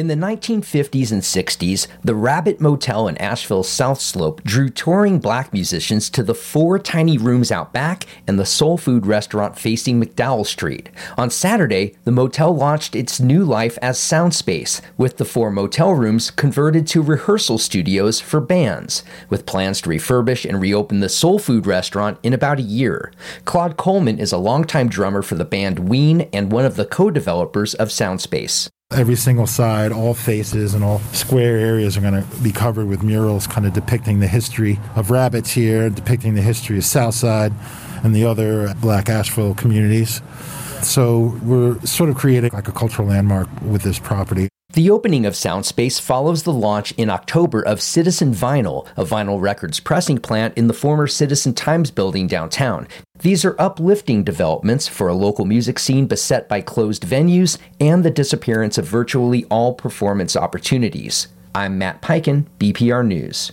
In the 1950s and 60s, the Rabbit Motel in Asheville's South Slope drew touring black musicians to the four tiny rooms out back and the soul food restaurant facing McDowell Street. On Saturday, the motel launched its new life as Soundspace, with the four motel rooms converted to rehearsal studios for bands, with plans to refurbish and reopen the soul food restaurant in about a year. Claude Coleman is a longtime drummer for the band Ween and one of the co developers of Soundspace. Every single side, all faces, and all square areas are going to be covered with murals kind of depicting the history of rabbits here, depicting the history of Southside and the other black Asheville communities. So we're sort of creating like a cultural landmark with this property. The opening of Soundspace follows the launch in October of Citizen Vinyl, a vinyl records pressing plant in the former Citizen Times building downtown. These are uplifting developments for a local music scene beset by closed venues and the disappearance of virtually all performance opportunities. I'm Matt Peiken, BPR News.